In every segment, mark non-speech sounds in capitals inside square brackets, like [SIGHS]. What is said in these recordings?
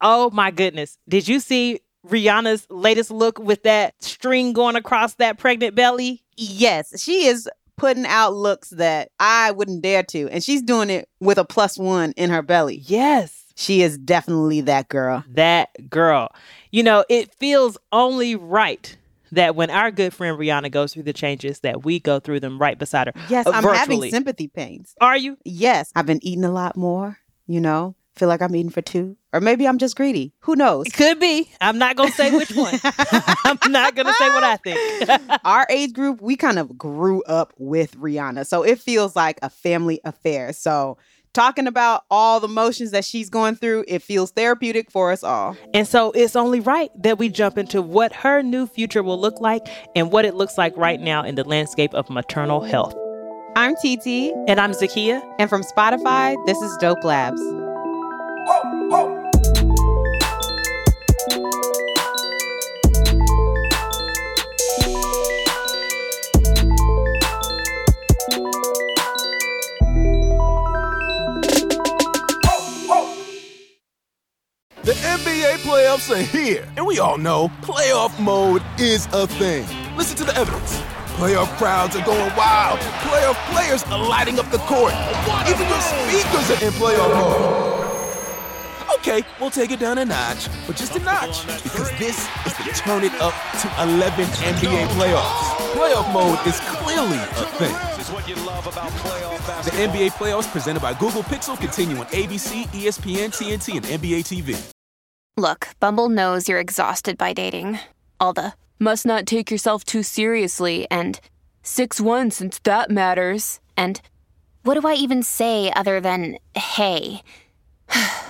Oh my goodness. Did you see Rihanna's latest look with that string going across that pregnant belly? Yes, she is putting out looks that I wouldn't dare to. And she's doing it with a plus one in her belly. Yes. She is definitely that girl. That girl. You know, it feels only right that when our good friend Rihanna goes through the changes, that we go through them right beside her. Yes, uh, I'm virtually. having sympathy pains. Are you? Yes, I've been eating a lot more, you know, feel like I'm eating for two. Or maybe I'm just greedy. Who knows? It could be. I'm not going to say which one. [LAUGHS] I'm not going to say what I think. [LAUGHS] Our age group, we kind of grew up with Rihanna. So it feels like a family affair. So talking about all the motions that she's going through, it feels therapeutic for us all. And so it's only right that we jump into what her new future will look like and what it looks like right now in the landscape of maternal health. I'm TT. And I'm Zakiya. And from Spotify, this is Dope Labs. The NBA playoffs are here, and we all know playoff mode is a thing. Listen to the evidence. Playoff crowds are going wild. Playoff players are lighting up the court. Even your speakers are in playoff mode. Okay, we'll take it down a notch, but just a notch, because this is the turn it up to 11 NBA playoffs. Playoff mode is clearly a thing. The NBA playoffs presented by Google Pixel continue on ABC, ESPN, TNT, and NBA TV. Look, Bumble knows you're exhausted by dating. All the must not take yourself too seriously and 6 1 since that matters. And what do I even say other than hey? [SIGHS] [SIGHS]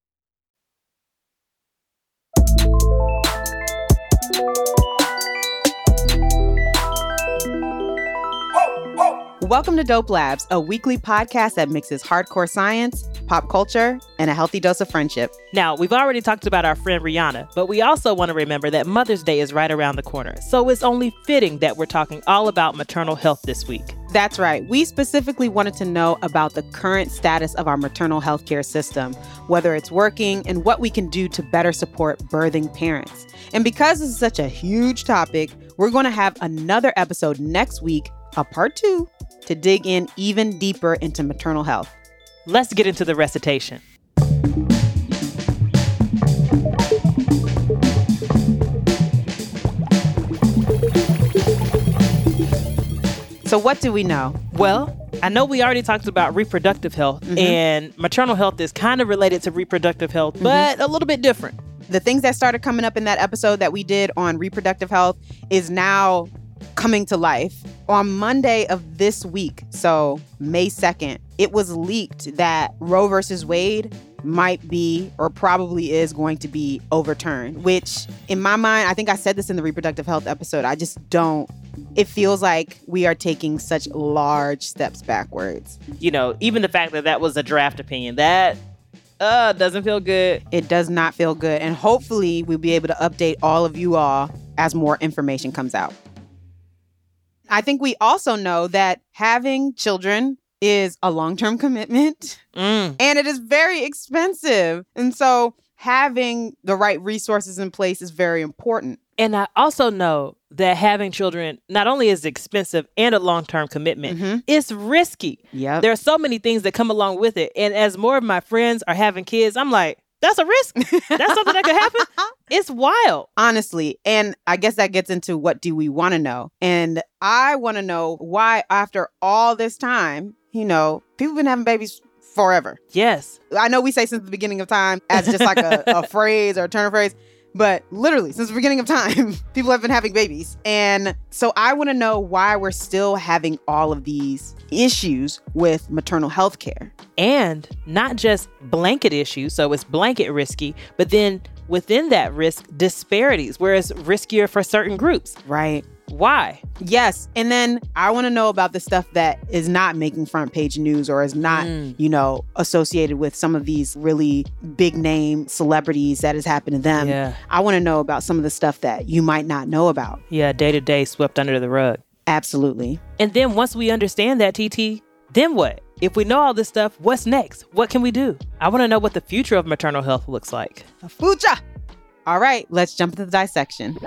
Welcome to Dope Labs, a weekly podcast that mixes hardcore science, pop culture, and a healthy dose of friendship. Now, we've already talked about our friend Rihanna, but we also want to remember that Mother's Day is right around the corner. So it's only fitting that we're talking all about maternal health this week. That's right. We specifically wanted to know about the current status of our maternal health care system, whether it's working, and what we can do to better support birthing parents. And because this is such a huge topic, we're going to have another episode next week, a part two, to dig in even deeper into maternal health. Let's get into the recitation. So, what do we know? Well, I know we already talked about reproductive health, Mhm. and maternal health is kind of related to reproductive health, but a little bit different. The things that started coming up in that episode that we did on reproductive health is now coming to life. On Monday of this week, so May 2nd, it was leaked that Roe versus Wade might be or probably is going to be overturned, which in my mind, I think I said this in the reproductive health episode. I just don't. It feels like we are taking such large steps backwards. You know, even the fact that that was a draft opinion, that uh doesn't feel good. It does not feel good. And hopefully, we'll be able to update all of you all as more information comes out. I think we also know that having children is a long term [LAUGHS] commitment Mm. and it is very expensive. And so, having the right resources in place is very important. And I also know that having children not only is expensive and a long term commitment, Mhm. it's risky. Yep. There are so many things that come along with it. And as more of my friends are having kids, I'm like, that's a risk. That's something that could happen. [LAUGHS] It's wild. honestly and i guess that gets into what do we want to know and i want to know why after all this time you know people been having babies forever Yes. i know we say since the beginning of time as just like a, a [LAUGHS] phrase or a turn of phrase but literally since the beginning of time [LAUGHS] people have been having babies. And so i want to know why we're still having all of these issues with maternal health care. And not just blanket issues, so it's blanket risky, but then within that risk, disparities, where it's riskier for certain groups. right Why? Yes. And then I want to know about the stuff that is not making front page news or is not, Mm. you know, associated with some of these really big name celebrities that has happened to them. yeah. I want to know about some of the stuff that you might not know about. Yeah, day to day swept under the rug. Absolutely. And then once we understand that, TT, then what? If we know all this stuff, what's next? What can we do? I want to know what the future of maternal health looks like. Fucha. All right, let's jump into the dissection.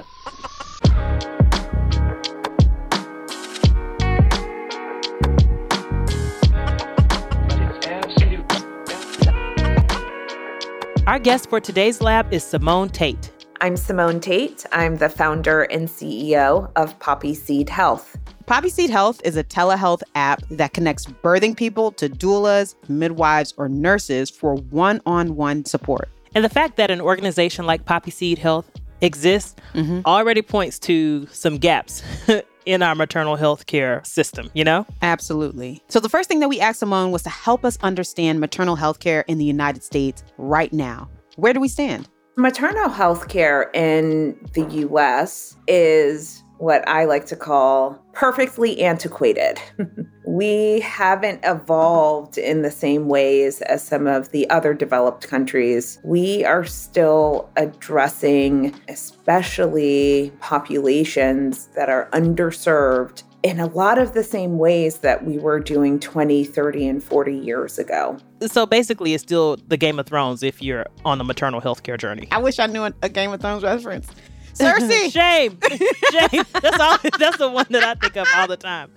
Our guest for today's lab is Simone Tate. I'm Simone Tate. I'm the founder and CEO of Poppy Seed Health. Poppy Seed Health is a telehealth app that connects birthing people to doulas, midwives, or nurses for one on one support. And the fact that an organization like Poppy Seed Health exists mm-hmm. already points to some gaps [LAUGHS] in our maternal health care system, you know? Absolutely. So, the first thing that we asked Simone was to help us understand maternal health care in the United States right now. Where do we stand? Maternal health care in the US is what I like to call perfectly antiquated. [LAUGHS] we haven't evolved in the same ways as some of the other developed countries. We are still addressing, especially populations that are underserved. In a lot of the same ways that we were doing 20, 30, and 40 years ago. So basically, it's still the Game of Thrones if you're on the maternal health care journey. I wish I knew a, a Game of Thrones reference. Cersei! [LAUGHS] Shame. Shame. That's all that's the one that I think of all the time.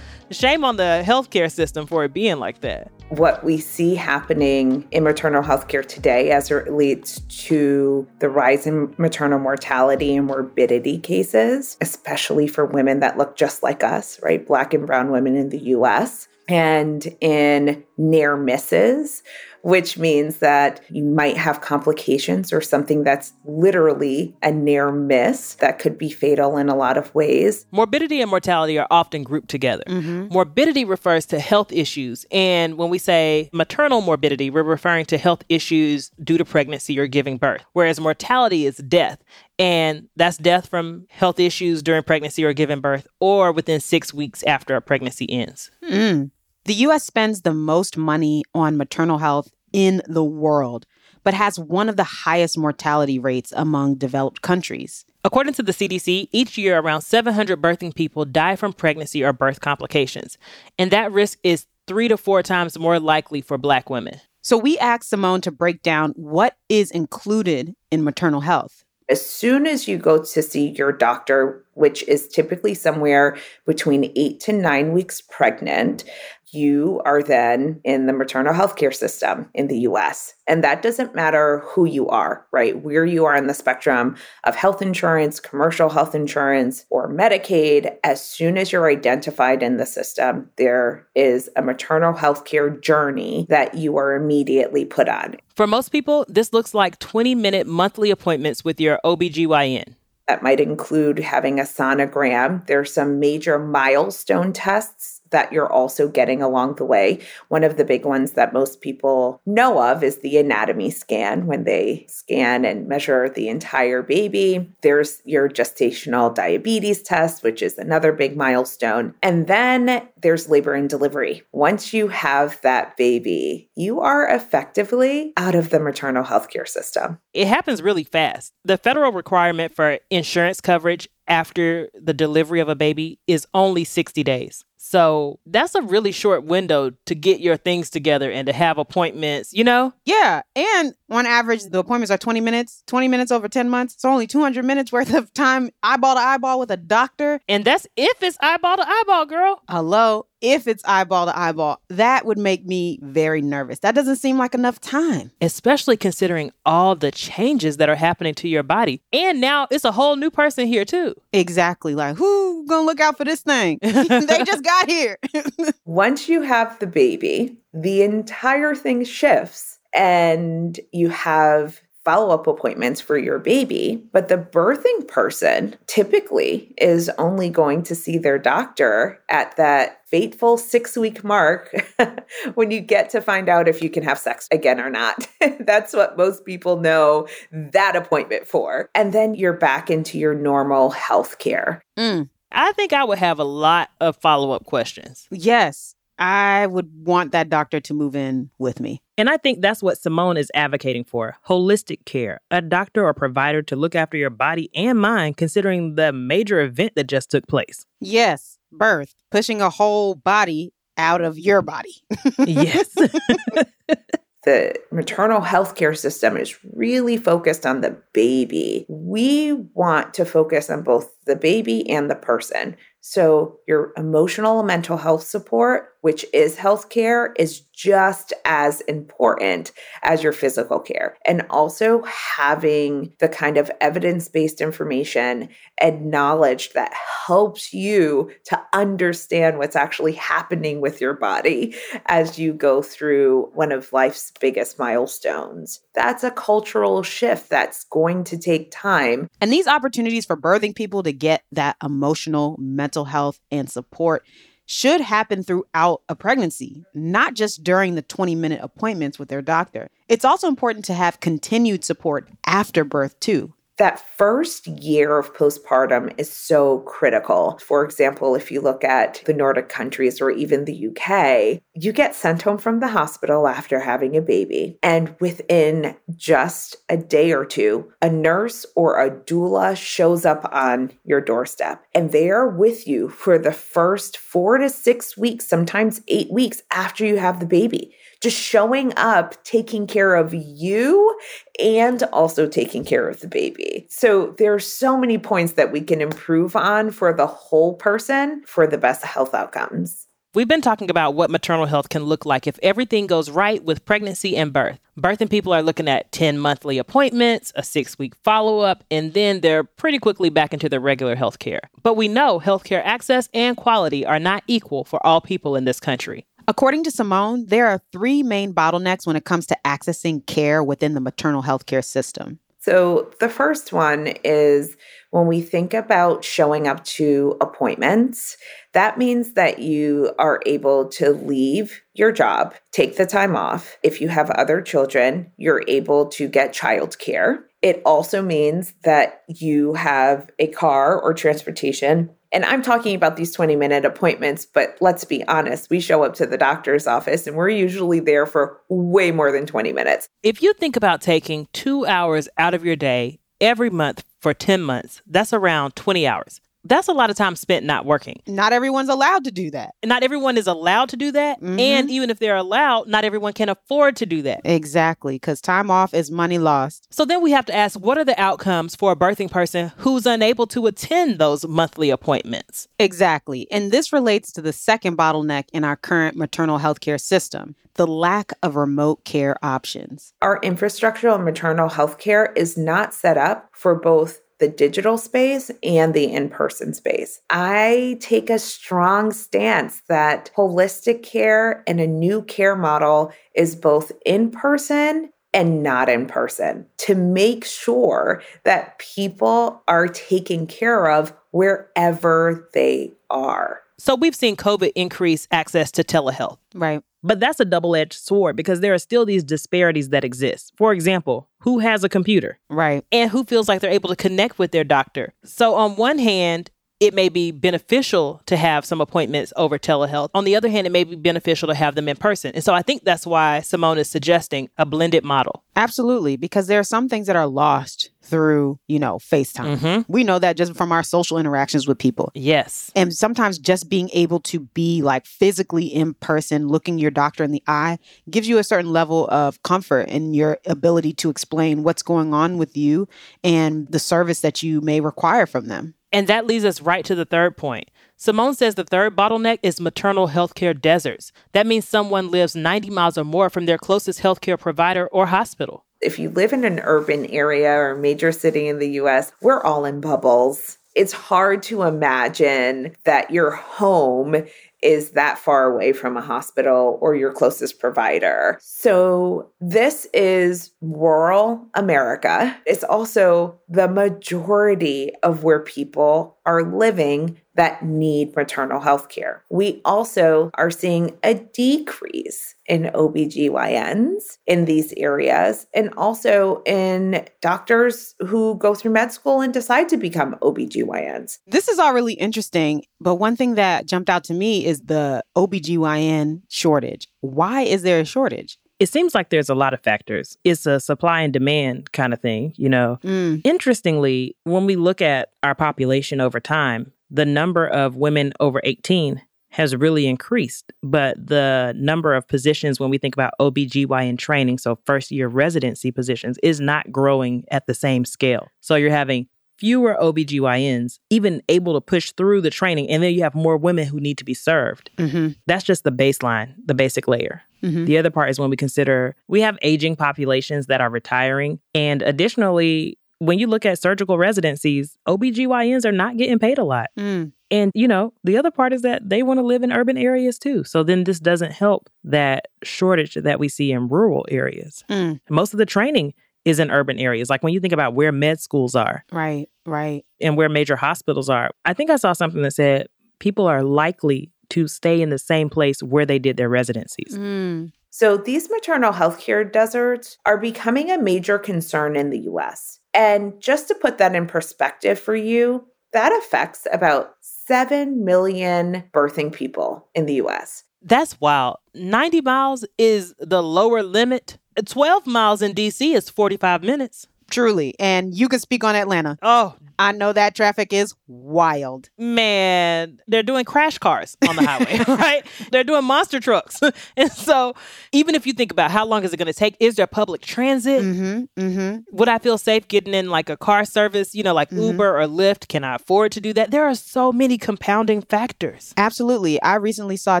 Shame on the healthcare system for it being like that. what we see happening in maternal healthcare today as it relates to the rise in maternal mortality and morbidity cases, especially for women that look just like us, right? Black and brown women in the US, and in near misses, which means that you might have complications or something that's literally a near miss that could be fatal in a lot of ways. Morbidity and mortality are often grouped together. Morbidity refers to health issues. And when we say maternal morbidity, we're referring to health issues due to pregnancy or giving birth, whereas mortality is death. And that's death from health issues during pregnancy or giving birth or within six weeks after a pregnancy ends. Mm. The US spends the most money on maternal health in the world, but has one of the highest mortality rates among developed countries. According to the CDC, each year around 700 birthing people die from pregnancy or birth complications. And that risk is three to four times more likely for Black women. So we asked Simone to break down what is included in maternal health. as soon as you go to see your doctor, which is typically somewhere between eight to nine weeks pregnant, you are then in the maternal health care system in the US. And that doesn't matter who you are, right? Where you are in the spectrum of health insurance, commercial health insurance, or Medicaid, as soon as you're identified in the system, there is a maternal health care journey that you are immediately put on. For most people, this looks like 20 minute monthly appointments with your OBGYN. That might include having a sonogram. There's some major milestone tests that you're also getting along the way. One of the big ones that most people know of is the anatomy scan when they scan and measure the entire baby. There's your gestational diabetes test, which is another big milestone. And then there's labor and delivery. Once you have that baby, you are effectively out of the maternal health care system. It happens really fast. The federal requirement for insurance coverage after the delivery of a baby is only 60 days. So that's a really short window to get your things together and to have appointments, you know? Yeah, and on average, the appointments are 20 minutes, 20 minutes over 10 months. It's only 200 minutes worth of time eyeball to eyeball with a doctor. And that's if it's eyeball to eyeball, girl. Hello, if it's eyeball to eyeball, that would make me very nervous. That doesn't seem like enough time. Especially considering all the changes that are happening to your body. And now it's a whole new person here, too. Exactly. Like, who gonna look out for this thing? [LAUGHS] they just got here. [LAUGHS] Once you have the baby, the entire thing shifts and you have follow up appointments for your baby. But the birthing person typically is only going to see their doctor at that fateful six week mark [LAUGHS] when you get to find out if you can have sex again or not. [LAUGHS] That's what most people know that appointment for. And then you're back into your normal health care. Mm. I think I would have a lot of follow up questions. Yes, I would want that doctor to move in with me. And I think that's what Simone is advocating for holistic care, a doctor or provider to look after your body and mind, considering the major event that just took place. Yes, birth, pushing a whole body out of your body. yes. [LAUGHS] [LAUGHS] the maternal health care system is really focused on the baby. We want to focus on both the baby and the person. So, your emotional and mental health support, which is healthcare, is just as important as your physical care. And also having the kind of evidence based information and knowledge that helps you to understand what's actually happening with your body as you go through one of life's biggest milestones. That's a cultural shift that's going to take time. And these opportunities for birthing people to get that emotional, mental health, and support should happen throughout a pregnancy, not just during the 20 minute appointments with their doctor. It's also important to have continued support after birth, too that first year of postpartum is so critical. For example, if you look at the Nordic countries or even the UK, you get sent home from the hospital after having a baby. And within just a day or two, a nurse or a doula shows up on your doorstep and they are with you for the first four to six weeks, sometimes eight weeks after you have the baby just showing up, taking care of you and also taking care of the baby. So there are so many points that we can improve on for the whole person for the best health outcomes. We've been talking about what maternal health can look like if everything goes right with pregnancy and birth. Birthing people are looking at 10 monthly appointments, a six week follow up, and then they're pretty quickly back into their regular health care. But we know healthcare access and quality are not equal for all people in this country. According to Simone, there are three main bottlenecks when it comes to accessing care within the maternal health care system. So, the first one is when we think about showing up to appointments, that means that you are able to leave your job, take the time off. If you have other children, you're able to get childcare. It also means that you have a car or transportation and I'm talking about these 20 minute appointments, but let's be honest, we show up to the doctor's office and we're usually there for way more than 20 minutes. If you think about taking two hours out of your day every month for 10 months, that's around 20 hours that's a lot of time spent not working. Not everyone's allowed to do that. Not everyone is allowed to do that. Mm-hmm. And even if they're allowed, not everyone can afford to do that. Exactly, because time off is money lost. So then we have to ask what are the outcomes for a birthing person who's unable to attend those monthly appointments? Exactly. And this relates to the second bottleneck in our current maternal health care system the lack of remote care options. Our infrastructure on maternal health care is not set up for both the digital space and the in person space. I take a strong stance that holistic care and a new care model is both in person and not in person to make sure that people are taken care of wherever they are. So we've seen COVID increase access to telehealth. Right. But that's a double edged sword because there are still these disparities that exist. For example, who has a computer? Right. And who feels like they're able to connect with their doctor. So, on one hand, it may be beneficial to have some appointments over telehealth. On the other hand, it may be beneficial to have them in person. And so I think that's why Simone is suggesting a blended model. Absolutely, because there are some things that are lost through, you know, FaceTime. Mm-hmm. We know that just from our social interactions with people. Yes. And sometimes just being able to be like physically in person, looking your doctor in the eye, gives you a certain level of comfort in your ability to explain what's going on with you and the service that you may require from them. And that leads us right to the third point. Simone says the third bottleneck is maternal healthcare deserts. That means someone lives 90 miles or more from their closest healthcare provider or hospital. If you live in an urban area or major city in the US, we're all in bubbles. It's hard to imagine that your home is that far away from a hospital or your closest provider. So, this is rural America. It's also the majority of where people are living that need maternal health care. We also are seeing a decrease in OBGYNs in these areas and also in doctors who go through med school and decide to become OBGYNs. This is all really interesting, but one thing that jumped out to me is the OBGYN shortage. Why is there a shortage? it seems like there's a lot of factors. It's a supply and demand kind of thing, you know. Mm. Interestingly, when we look at our population over time, the number of women over 18 has really increased, but the number of positions when we think about OBGYN training, so first year residency positions, is not growing at the same scale. So you're having fewer OBGYNs even able to push through the training, and then you have more women who need to be served. Mm-hmm. That's just the baseline, the basic layer. Mm-hmm. The other part is when we consider we have aging populations that are retiring. And additionally, when you look at surgical residencies, OBGYNs are not getting paid a lot. Mm. And, you know, the other part is that they want to live in urban areas too. So then this doesn't help that shortage that we see in rural areas. Mm. Most of the training is in urban areas. Like when you think about where med schools are. Right, right. And where major hospitals are. I think I saw something that said people are likely to stay in the same place where they did their residencies. Mm. So these maternal health care deserts are becoming a major concern in the US. And just to put that in perspective for you, that affects about 7 million birthing people in the US. That's wild. 90 miles is the lower limit. 12 miles in DC is 45 minutes. Truly. And you can speak on Atlanta. Oh, I know that traffic is wild. Man, they're doing crash cars on the highway, [LAUGHS] right? They're doing monster trucks. [LAUGHS] and so, even if you think about how long is it going to take, is there public transit? Mm-hmm, mm-hmm. Would I feel safe getting in like a car service, you know, like mm-hmm. Uber or Lyft? Can I afford to do that? There are so many compounding factors. Absolutely. I recently saw a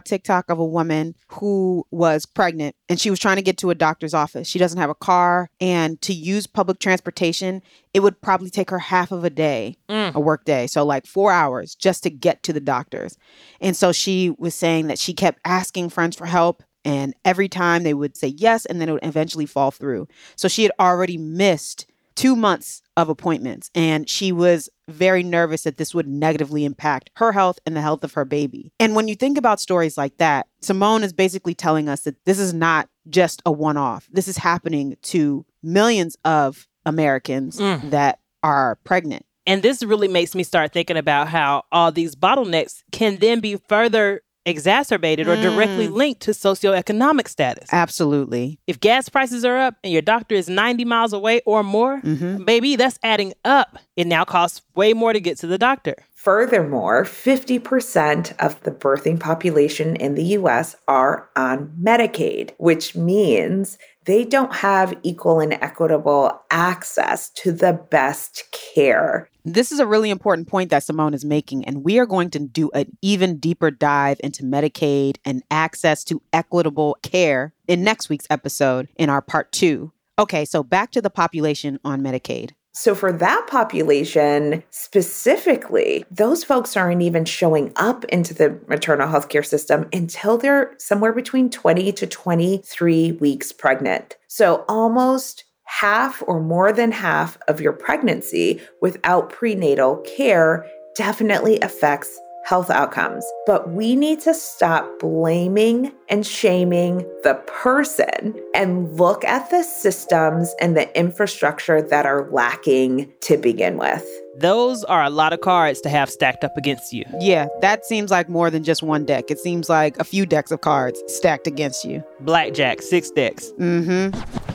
TikTok of a woman who was pregnant and she was trying to get to a doctor's office. She doesn't have a car, and to use public transportation, it would probably take her half of a day, mm. a work day. So, like four hours just to get to the doctors. And so she was saying that she kept asking friends for help. And every time they would say yes, and then it would eventually fall through. So she had already missed two months of appointments. And she was very nervous that this would negatively impact her health and the health of her baby. And when you think about stories like that, Simone is basically telling us that this is not just a one off. This is happening to millions of Americans mm. that are pregnant. And this really makes me start thinking about how all these bottlenecks can then be further exacerbated or directly mm. linked to socioeconomic status. Absolutely. If gas prices are up and your doctor is 90 miles away or more, mm-hmm. baby, that's adding up. It now costs way more to get to the doctor. Furthermore, 50% of the birthing population in the US are on Medicaid, which means they don't have equal and equitable access to the best care. This is a really important point that Simone is making, and we are going to do an even deeper dive into Medicaid and access to equitable care in next week's episode in our part two. Okay, so back to the population on Medicaid. So, for that population specifically, those folks aren't even showing up into the maternal health care system until they're somewhere between 20 to 23 weeks pregnant. So, almost half or more than half of your pregnancy without prenatal care definitely affects health outcomes. But we need to stop blaming and shaming the person and look at the systems and the infrastructure that are lacking to begin with. Those are a lot of cards to have stacked up against you. Yeah, that seems like more than just one deck. It seems like a few decks of cards stacked against you. Blackjack, six decks. Mm hmm.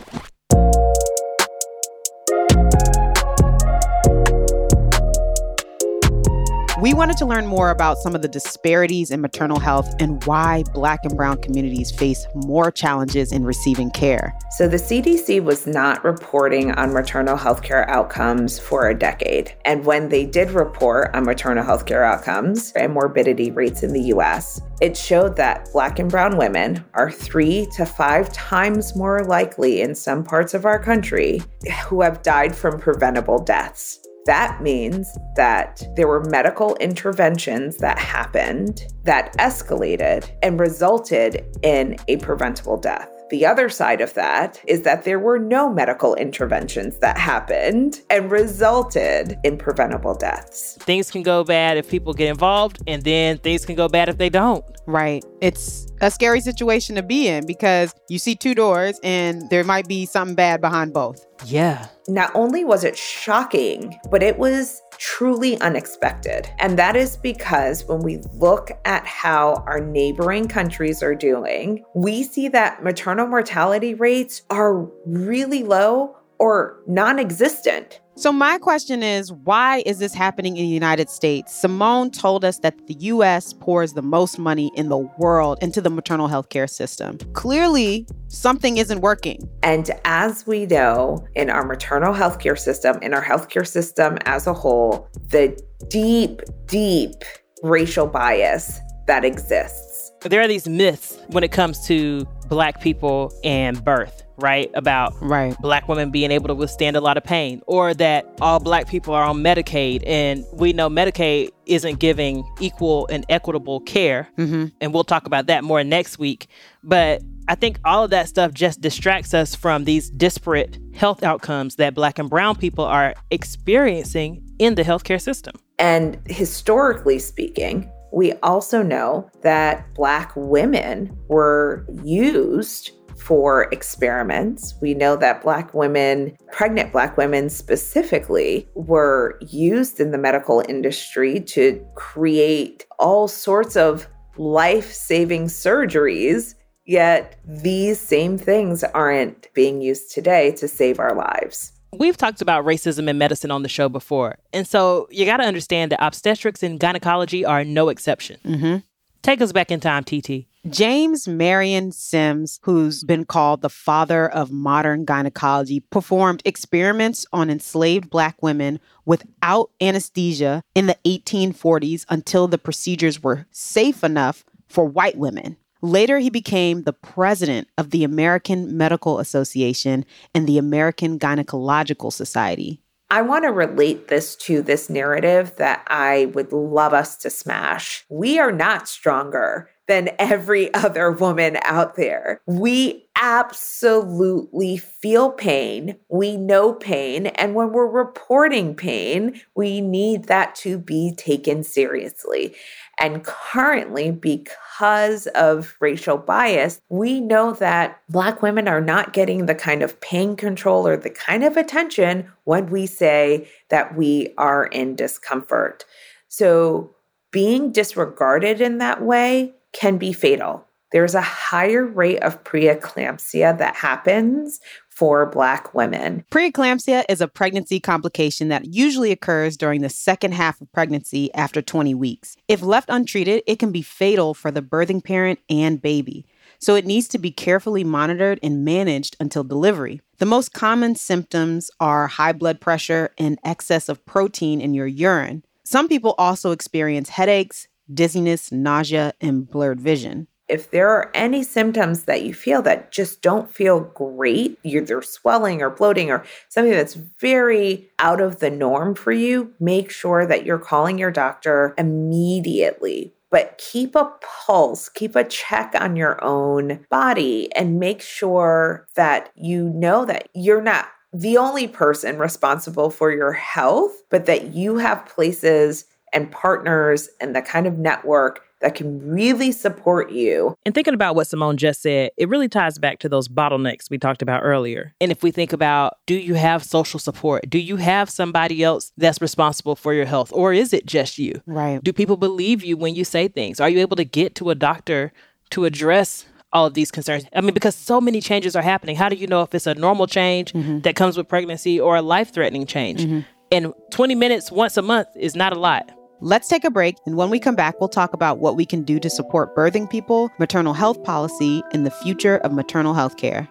We wanted to learn more about some of the disparities in maternal health and why Black and Brown communities face more challenges in receiving care. So, the CDC was not reporting on maternal health care outcomes for a decade. And when they did report on maternal health care outcomes and morbidity rates in the US, it showed that Black and Brown women are three to five times more likely in some parts of our country who have died from preventable deaths. That means that there were medical interventions that happened that escalated and resulted in a preventable death. The other side of that is that there were no medical interventions that happened and resulted in preventable deaths. Things can go bad if people get involved, and then things can go bad if they don't. Right. It's a scary situation to be in because you see two doors and there might be something bad behind both. Yeah. Not only was it shocking, but it was truly unexpected. And that is because when we look at how our neighboring countries are doing, we see that maternal mortality rates are really low or non existent. So, my question is why is this happening in the United States? Simone told us that the US pours the most money in the world into the maternal health care system. Clearly, something isn't working. And as we know, in our maternal health care system, in our healthcare system as a whole, the deep, deep racial bias that exists. There are these myths when it comes to Black people and birth right? About right. black women being able to withstand a lot of pain, or that all black people are on Medicaid, and we know Medicaid isn't giving equal and equitable care. Mm-hmm. And we'll talk about that more next week. But I think all of that stuff just distracts us from these disparate health outcomes that black and brown people are experiencing in the healthcare system. And historically speaking, we also know that Black women were used for experiments. We know that Black women, pregnant Black women specifically, were used in the medical industry to create all sorts of life saving surgeries. Yet these same things aren't being used today to save our lives. We've talked about racism in medicine on the show before. And so you got to understand that obstetrics and gynecology are no exception. Mm-hmm. Take us back in time, TT. James Marion Sims, who's been called the father of modern gynecology, performed experiments on enslaved black women without anesthesia in the 1840s until the procedures were safe enough for white women. Later, he became the president of the American Medical Association and the American Gynecological Society. I want to relate this to this narrative that I would love us to smash. We are not stronger than every other woman out there. We absolutely feel pain. We know pain. And when we're reporting pain, we need that to be taken seriously. And currently, because of racial bias, we know that Black women are not getting the kind of pain control or the kind of attention when we say that we are in discomfort. So, being disregarded in that way can be fatal. There's a higher rate of preeclampsia that happens for Black women. Preeclampsia is a pregnancy complication that usually occurs during the second half of pregnancy after 20 weeks. If left untreated, it can be fatal for the birthing parent and baby. So it needs to be carefully monitored and managed until delivery. The most common symptoms are high blood pressure and excess of protein in your urine. Some people also experience headaches, dizziness, nausea, and blurred vision. If there are any symptoms that you feel that just don't feel great, either swelling or bloating or something that's very out of the norm for you, make sure that you're calling your doctor immediately. But keep a pulse, keep a check on your own body, and make sure that you know that you're not the only person responsible for your health, but that you have places and partners and the kind of network that can really support you. And thinking about what Simone just said, it really ties back to those bottlenecks we talked about earlier. And if we think about do you have social support? Do you have somebody else that's responsible for your health? Or is it just you? Right. Do people believe you when you say things? Are you able to get to a doctor to address all of these concerns. I mean, because so many changes are happening. How do you know if it's a normal change mm-hmm. that comes with pregnancy or a life threatening change? Mm-hmm. And 20 minutes once a month is not a lot. Let's take a break, and when we come back, we'll talk about what we can do to support birthing people, maternal health policy, and the future of maternal health care.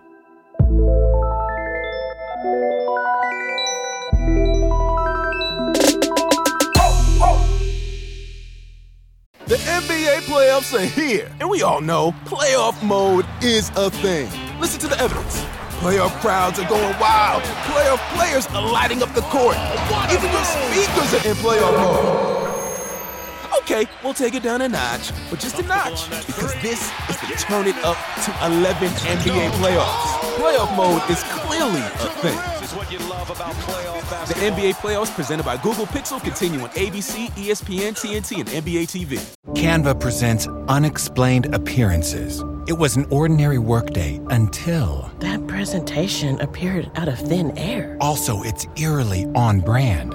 The NBA playoffs are here, and we all know playoff mode is a thing. Listen to the evidence. Playoff crowds are going wild. Playoff players are lighting up the court. Even your speakers are in playoff mode Okay, we'll take it down a notch, but just a notch, because this is the Turn It Up to 11 NBA playoffs. Playoff mode is clearly a thing. The NBA playoffs presented by Google Pixel continue on ABC, ESPN, TNT, and NBA TV. Canva presents unexplained appearances. It was an ordinary workday until. That presentation appeared out of thin air. Also, it's eerily on brand.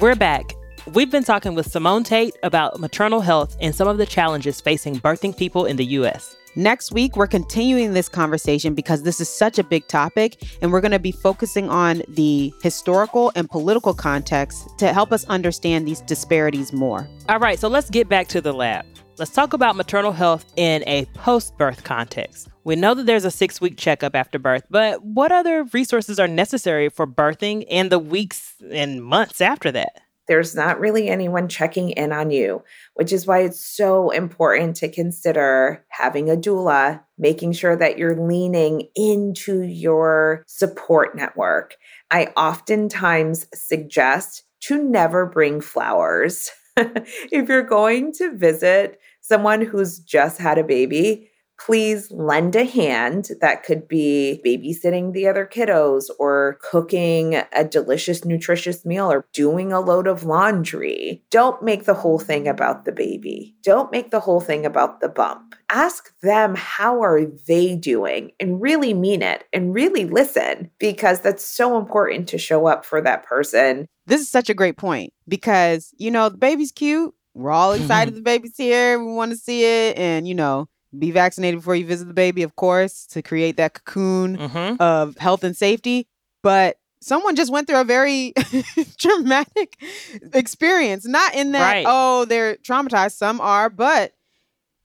We're back. We've been talking with Simone Tate about maternal health and some of the challenges facing birthing people in the U.S. Next week, we're continuing this conversation because this is such a big topic, and we're going to be focusing on the historical and political context to help us understand these disparities more. All right, so let's get back to the lab. Let's talk about maternal health in a post birth context. We know that there's a six week checkup after birth, but what other resources are necessary for birthing and the weeks and months after that? There's not really anyone checking in on you, which is why it's so important to consider having a doula, making sure that you're leaning into your support network. I oftentimes suggest to never bring flowers. [LAUGHS] if you're going to visit someone who's just had a baby, please lend a hand. That could be babysitting the other kiddos or cooking a delicious, nutritious meal or doing a load of laundry. Don't make the whole thing about the baby. Don't make the whole thing about the bump. Ask them how are they doing and really mean it and really listen because that's so important to show up for that person. This is such a great point because, you know, the baby's cute. We're all excited the baby's here. We want to see it. And, you know, be vaccinated before you visit the baby, of course, to create that cocoon Mm-hmm. of health and safety. But someone just went through a very [LAUGHS] traumatic experience. Not in that, Right. oh, they're traumatized. Some are, but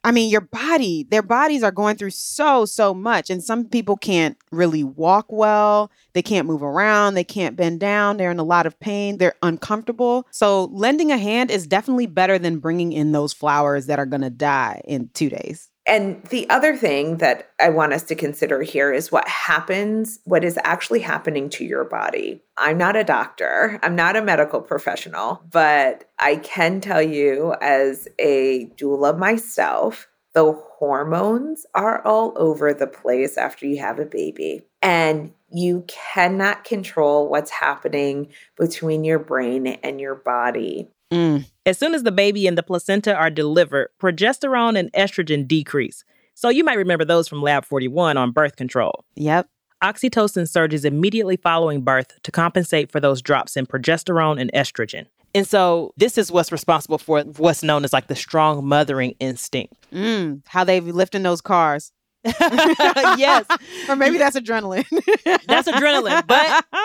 I mean, your body, their bodies are going through so, so much. And some people can't really walk well. They can't move around. They can't bend down. They're in a lot of pain. They're uncomfortable. So, lending a hand is definitely better than bringing in those flowers that are going to die in two days. And the other thing that I want us to consider here is what happens, what is actually happening to your body. I'm not a doctor, I'm not a medical professional, but I can tell you as a doula myself, the hormones are all over the place after you have a baby. And you cannot control what's happening between your brain and your body. Mm. As soon as the baby and the placenta are delivered, progesterone and estrogen decrease. So you might remember those from Lab 41 on birth control. Yep. Oxytocin surges immediately following birth to compensate for those drops in progesterone and estrogen. And so this is what's responsible for what's known as like the strong mothering instinct. Mm. How they lifting those cars. [LAUGHS] yes, [LAUGHS] Or maybe that's adrenaline. that's adrenaline, but [LAUGHS]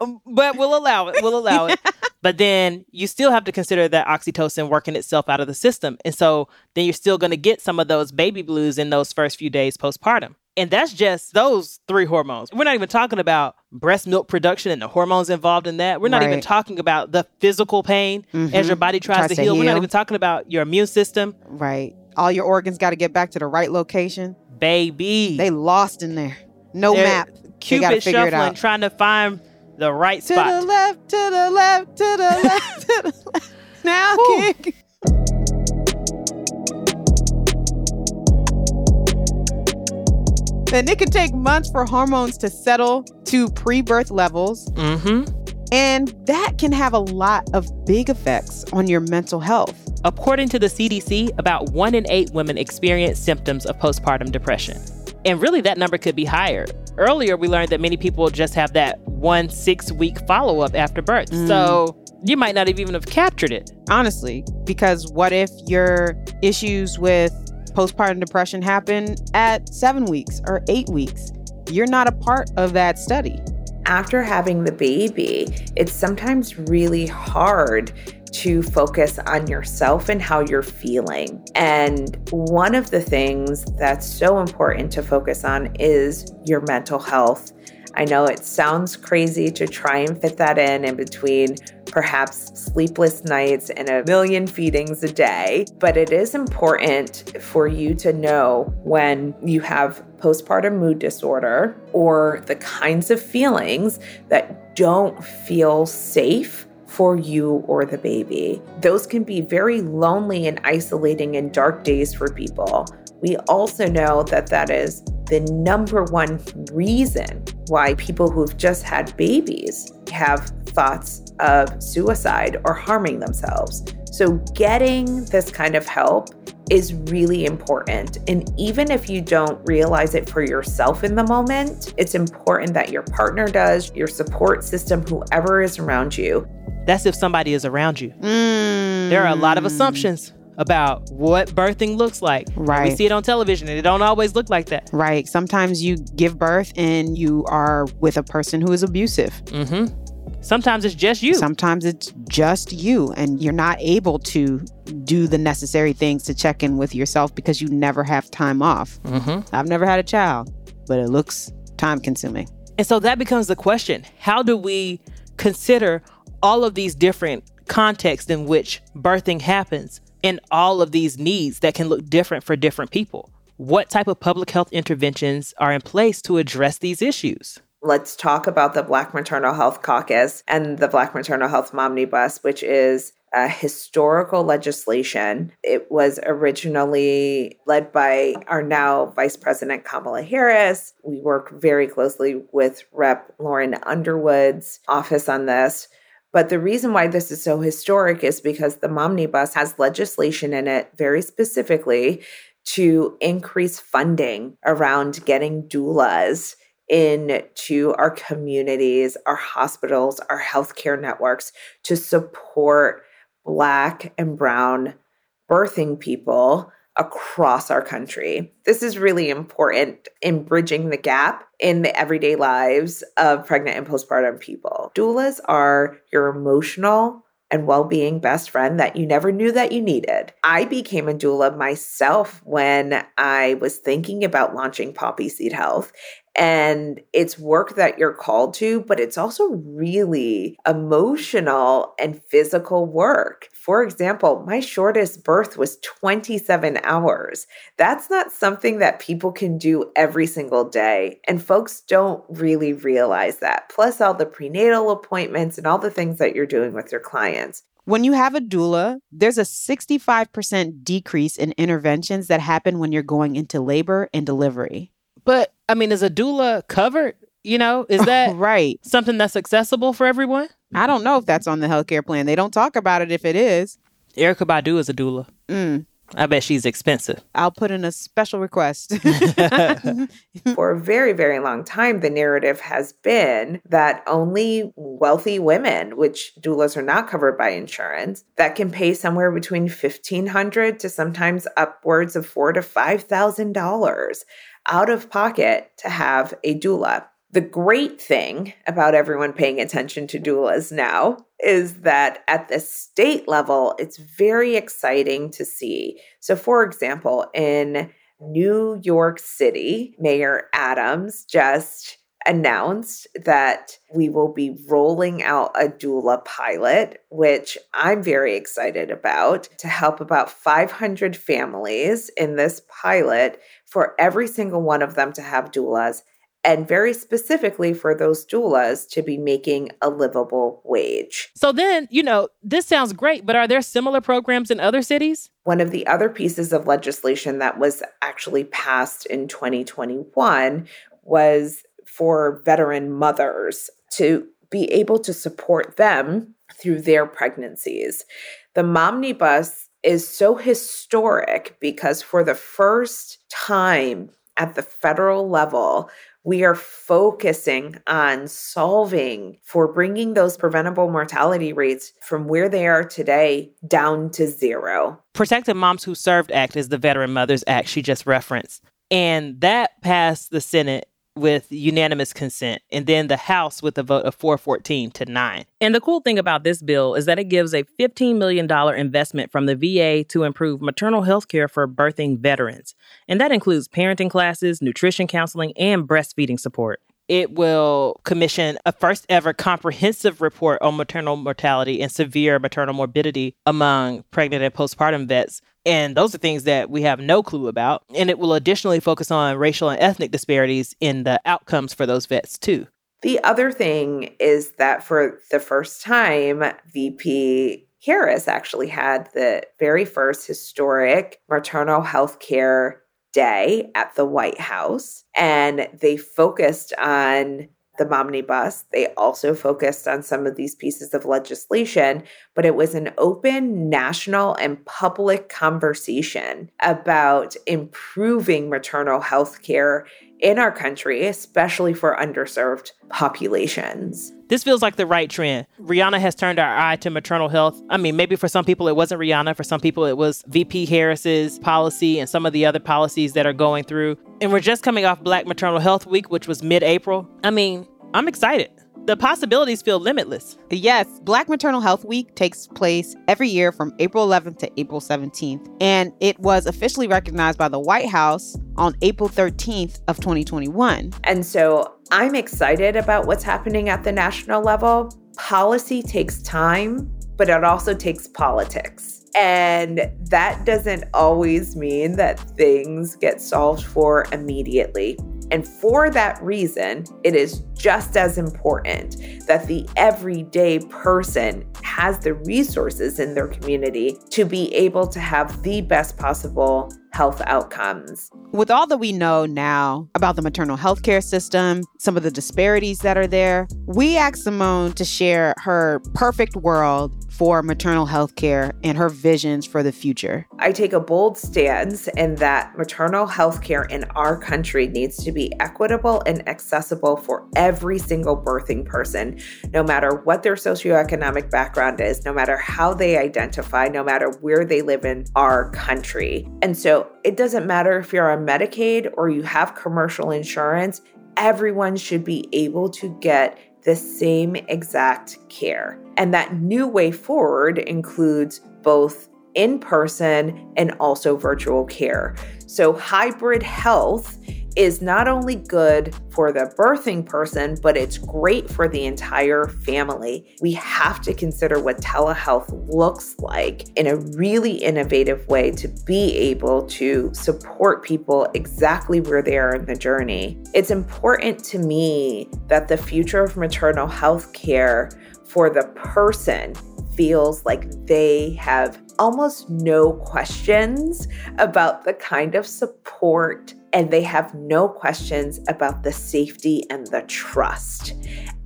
Um, but we'll allow it. We'll allow it. [LAUGHS] But then you still have to consider that oxytocin working itself out of the system, and so then you're still going to get some of those baby blues in those first few days postpartum. And that's just those three hormones. We're not even talking about breast milk production and the hormones involved in that. We're not even talking about the physical pain as your mm-hmm. body tries, Tries to, to heal. We're not even talking about your immune system. right. All your organs got to get back to the right location. Baby. They lost in there. No They're map. They got to Cupid it shuffling, out. trying to find the right To spot. the left, to the left, to the [LAUGHS] left, to the left. Now kick. And it can take months for hormones to settle to pre birth levels. mm-hmm. And that can have a lot of big effects on your mental health. According to the CDC, about one in eight women experience symptoms of postpartum depression. And really, that number could be higher. Earlier, we learned that many people just have that one six week follow up after birth. Mm. So you might not have even have captured it. honestly, because what if your issues with postpartum depression happen at seven weeks or eight weeks? You're not a part of that study. after having the baby, it's sometimes really hard to focus on yourself and how you're feeling. And one of the things that's so important to focus on is your mental health. I know it sounds crazy to try and fit that in in between perhaps sleepless nights and a million feedings a day, but it is important for you to know when you have postpartum mood disorder or the kinds of feelings that don't feel safe for you or the baby. Those can be very lonely and isolating and dark days for people. We also know that that is the number one reason why people who've just had babies have thoughts of suicide or harming themselves. So, getting this kind of help is really important. And even if you don't realize it for yourself in the moment, it's important that your partner does, your support system, whoever is around you. That's if somebody is around you. Mm. There are a lot of assumptions about what birthing looks like. Right. We see it on television and it don't always look like that. Right. Sometimes you give birth and you are with a person who is abusive. Mm-hmm. Sometimes it's just you. Sometimes it's just you, and you're not able to do the necessary things to check in with yourself because you never have time off. mm-hmm. I've never had a child, but it looks time consuming. And so that becomes the question how do we consider all of these different contexts in which birthing happens and all of these needs that can look different for different people? What type of public health interventions are in place to address these issues? Let's talk about the Black Maternal Health Caucus and the Black Maternal Health Momnibus, which is a historical legislation. It was originally led by our now Vice President Kamala Harris. We work very closely with Rep. Lauren Underwood's office on this. But the reason why this is so historic is because the Momnibus has legislation in it very specifically to increase funding around getting doulas into our communities, our hospitals, our healthcare networks to support Black and Brown birthing people across our country. This is really important in bridging the gap in the everyday lives of pregnant and postpartum people. Doulas are your emotional and well being best friend that you never knew that you needed. I became a doula myself when I was thinking about launching Poppy Seed Health. And it's work that you're called to, but it's also really emotional and physical work. For example, my shortest birth was 27 hours. That's not something that people can do every single day. And folks don't really realize that. Plus, all the prenatal appointments and all the things that you're doing with your clients. When you have a doula, there's a 65% decrease in interventions that happen when you're going into labor and delivery. But I mean, is a doula covered? You know, is [LAUGHS] that right. something that's accessible for everyone? I don't know if that's on the healthcare plan. They don't talk about it if it is. Erykah Badu is a doula. Mm, I bet she's expensive. I'll put in a special request. [LAUGHS] [LAUGHS] For a very, very long time, the narrative has been that only wealthy women, which doulas are not covered by insurance, that can pay somewhere between fifteen hundred to sometimes upwards of four to five thousand dollars out of pocket to have a doula. The great thing about everyone paying attention to doulas now is that at the state level, it's very exciting to see. So, for example, in New York City, Mayor Adams just announced that we will be rolling out a doula pilot, which I'm very excited about, to help about 500 families in this pilot for every single one of them to have doulas. And very specifically for those doulas to be making a livable wage. So then, you know, this sounds great, but are there similar programs in other cities? One of the other pieces of legislation that was actually passed in 2021 was for veteran mothers to be able to support them through their pregnancies. The Momnibus is so historic because for the first time at the federal level, we are focusing on solving for bringing those preventable mortality rates from where they are today down to zero. Protecting Moms Who Served Act is the Veteran Mothers Act she just referenced. And that passed the Senate with unanimous consent, and then the House with a vote of 414 to 9. And the cool thing about this bill is that it gives a $15 million investment from the VA to improve maternal health care for birthing veterans. And that includes parenting classes, nutrition counseling, and breastfeeding support it will commission a first ever comprehensive report on maternal mortality and severe maternal morbidity among pregnant and postpartum vets. And those are things that we have no clue about. And it will additionally focus on racial and ethnic disparities in the outcomes for those vets, too. The other thing is that for the first time, VP Harris actually had the very first historic maternal health care day at the White House, and they focused on the Momnibus. They also focused on some of these pieces of legislation, but it was an open national and public conversation about improving maternal health care in our country, especially for underserved populations. This feels like the right trend. Rihanna has turned our eye to maternal health. I mean, maybe for some people it wasn't Rihanna, for some people it was VP Harris's policy and some of the other policies that are going through. And we're just coming off Black Maternal Health Week, which was mid April. I mean, I'm excited the possibilities feel limitless. Yes, Black Maternal Health Week takes place every year from April 11th to April 17th, and it was officially recognized by the White House on April 13th of 2021. And so I'm excited about what's happening at the national level. Policy takes time, but it also takes politics. And that doesn't always mean that things get solved for immediately. And for that reason, it is just as important that the everyday person has the resources in their community to be able to have the best possible health outcomes. With all that we know now about the maternal health care system, some of the disparities that are there, we asked Simmone to share her perfect world for maternal health care and her visions for the future. I take a bold stance in that maternal health care in our country needs to be equitable and accessible for every single birthing person, no matter what their socioeconomic background is, no matter how they identify, no matter where they live in our country. And so it doesn't matter if you're on Medicaid or you have commercial insurance, everyone should be able to get the same exact care. And that new way forward includes both in person and also virtual care. So, hybrid health is not only good for the birthing person, but it's great for the entire family. We have to consider what telehealth looks like in a really innovative way to be able to support people exactly where they are in the journey. It's important to me that the future of maternal health care for the person feels like they have almost no questions about the kind of support and they have no questions about the safety and the trust.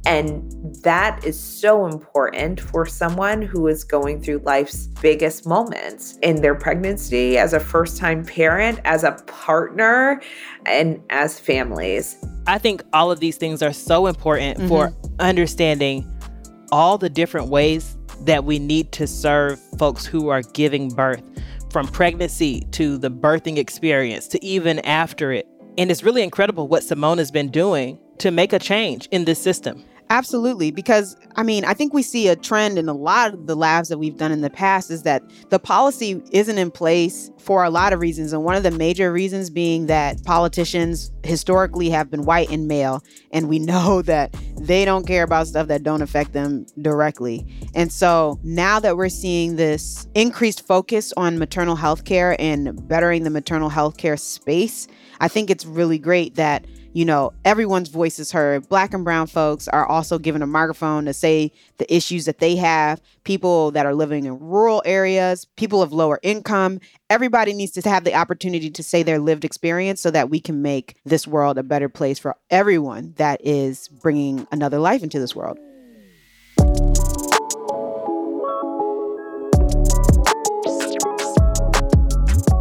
And that is so important for someone who is going through life's biggest moments in their pregnancy, as a first time parent, as a partner, and as families. I think all of these things are so important mm-hmm. for understanding all the different ways that we need to serve folks who are giving birth from pregnancy to the birthing experience to even after it. And it's really incredible what Simmone has been doing to make a change in this system. Absolutely. Because, I mean, I think we see a trend in a lot of the labs that we've done in the past is that the policy isn't in place for a lot of reasons. And one of the major reasons being that politicians historically have been white and male. And we [LAUGHS] know that they don't care about stuff that don't affect them directly. And so now that we're seeing this increased focus on maternal health care and bettering the maternal health care space, I think it's really great that you know, everyone's voice is heard. Black and brown folks are also given a microphone to say the issues that they have. People that are living in rural areas, people of lower income, everybody needs to have the opportunity to say their lived experience so that we can make this world a better place for everyone that is bringing another life into this world.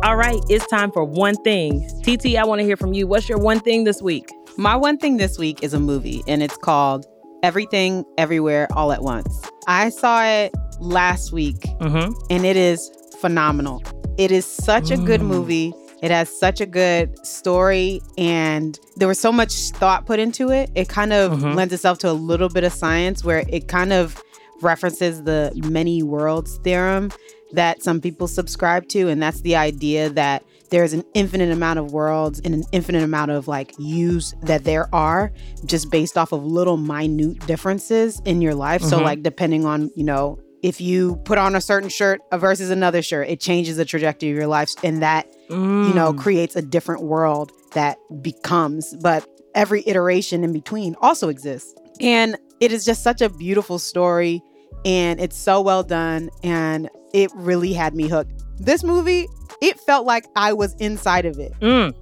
All right, it's time for one thing. TT, I want to hear from you. What's your one thing this week? My one thing this week is a movie, and it's called Everything Everywhere All at Once. I saw it last week, mm-hmm. and it is phenomenal. It is such mm. a good mm. movie. It has such a good story and there was so much thought put into it. It kind of Mhm. lends itself to a little bit of science where it kind of references the many worlds theorem that some people subscribe to. And that's the idea that there's an infinite amount of worlds and an infinite amount of like yous that there are just based off of little minute differences in your life. So, Mhm. like, depending on, you know, if you put on a certain shirt versus another shirt, it changes the trajectory of your life. And that you know, Mm. creates a different world that becomes, but every iteration in between also exists. And it is just such a beautiful story and it's so well done and it really had me hooked. This movie, it felt like I was inside of it. Mm.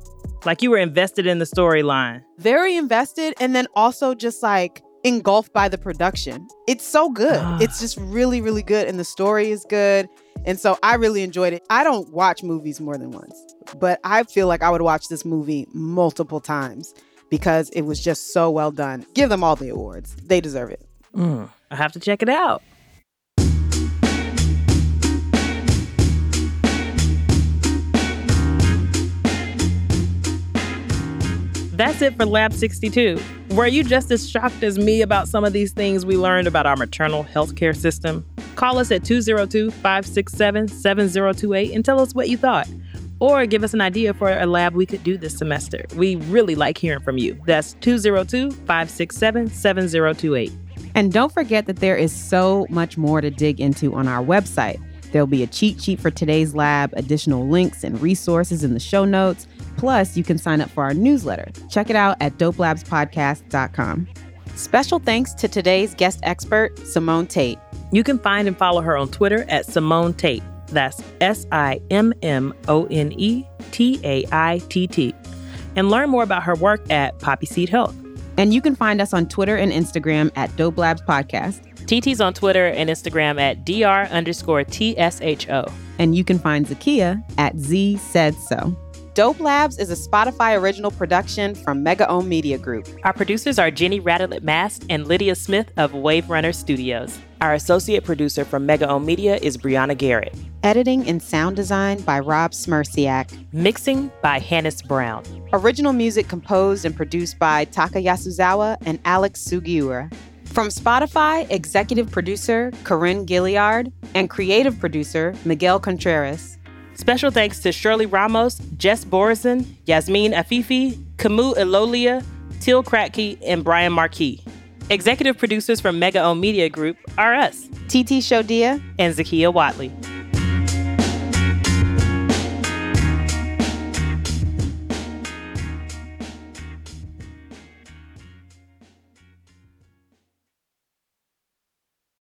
Like you were invested in the storyline. Very invested and then also just like engulfed by the production. It's so good. Ah. it's just really really good and the story is good. And so I really enjoyed it. I don't watch movies more than once, but I feel like I would watch this movie multiple times because it was just so well done. Give them all the awards. They deserve it. Mm. I have to check it out. That's it for Lab 62. Were you just as shocked as me about some of these things we learned about our maternal health care system? Call us at 202 567 7028 and tell us what you thought. Or give us an idea for a lab we could do this semester. We really like hearing from you. That's 202 567 7028. And don't forget that there is so much more to dig into on our website. There'll be a cheat sheet for today's lab, additional links and resources in the show notes. Plus, you can sign up for our newsletter. Check it out at dopelabspodcast.com. Special thanks to today's guest expert, Simmone Taitt. You can find and follow her on Twitter at Simmone Taitt. That's S I M M O N E T A I T T. And learn more about her work at Poppy Seed Health. And you can find us on Twitter and Instagram at Dope Labs Podcast. TT's on Twitter and Instagram at dr underscore tsho. And you can find Zakiya at Z Said So. Dope Labs is a Spotify original production from Mega Ohm Media Group. Our producers are Jenny Radelet Mast and Lydia Smith of Wave Runner Studios. Our associate producer from Mega Ohm Media is Brianna Garrett. Editing and sound design by Rob Smierciak. Mixing by Hannis Brown. Original music composed and produced by Taka Yasuzawa and Alex Sugiura. From Spotify, executive producer Corinne Gilliard and creative producer Miguel Contreras. Special thanks to Shirley Ramos, Jess Borison, Yasmin Afifi, Camus Elolia, Till Kratke, and Brian Marquis. Executive producers from Mega O Media Group are us, TT Shodiya and Zakiya Whatley.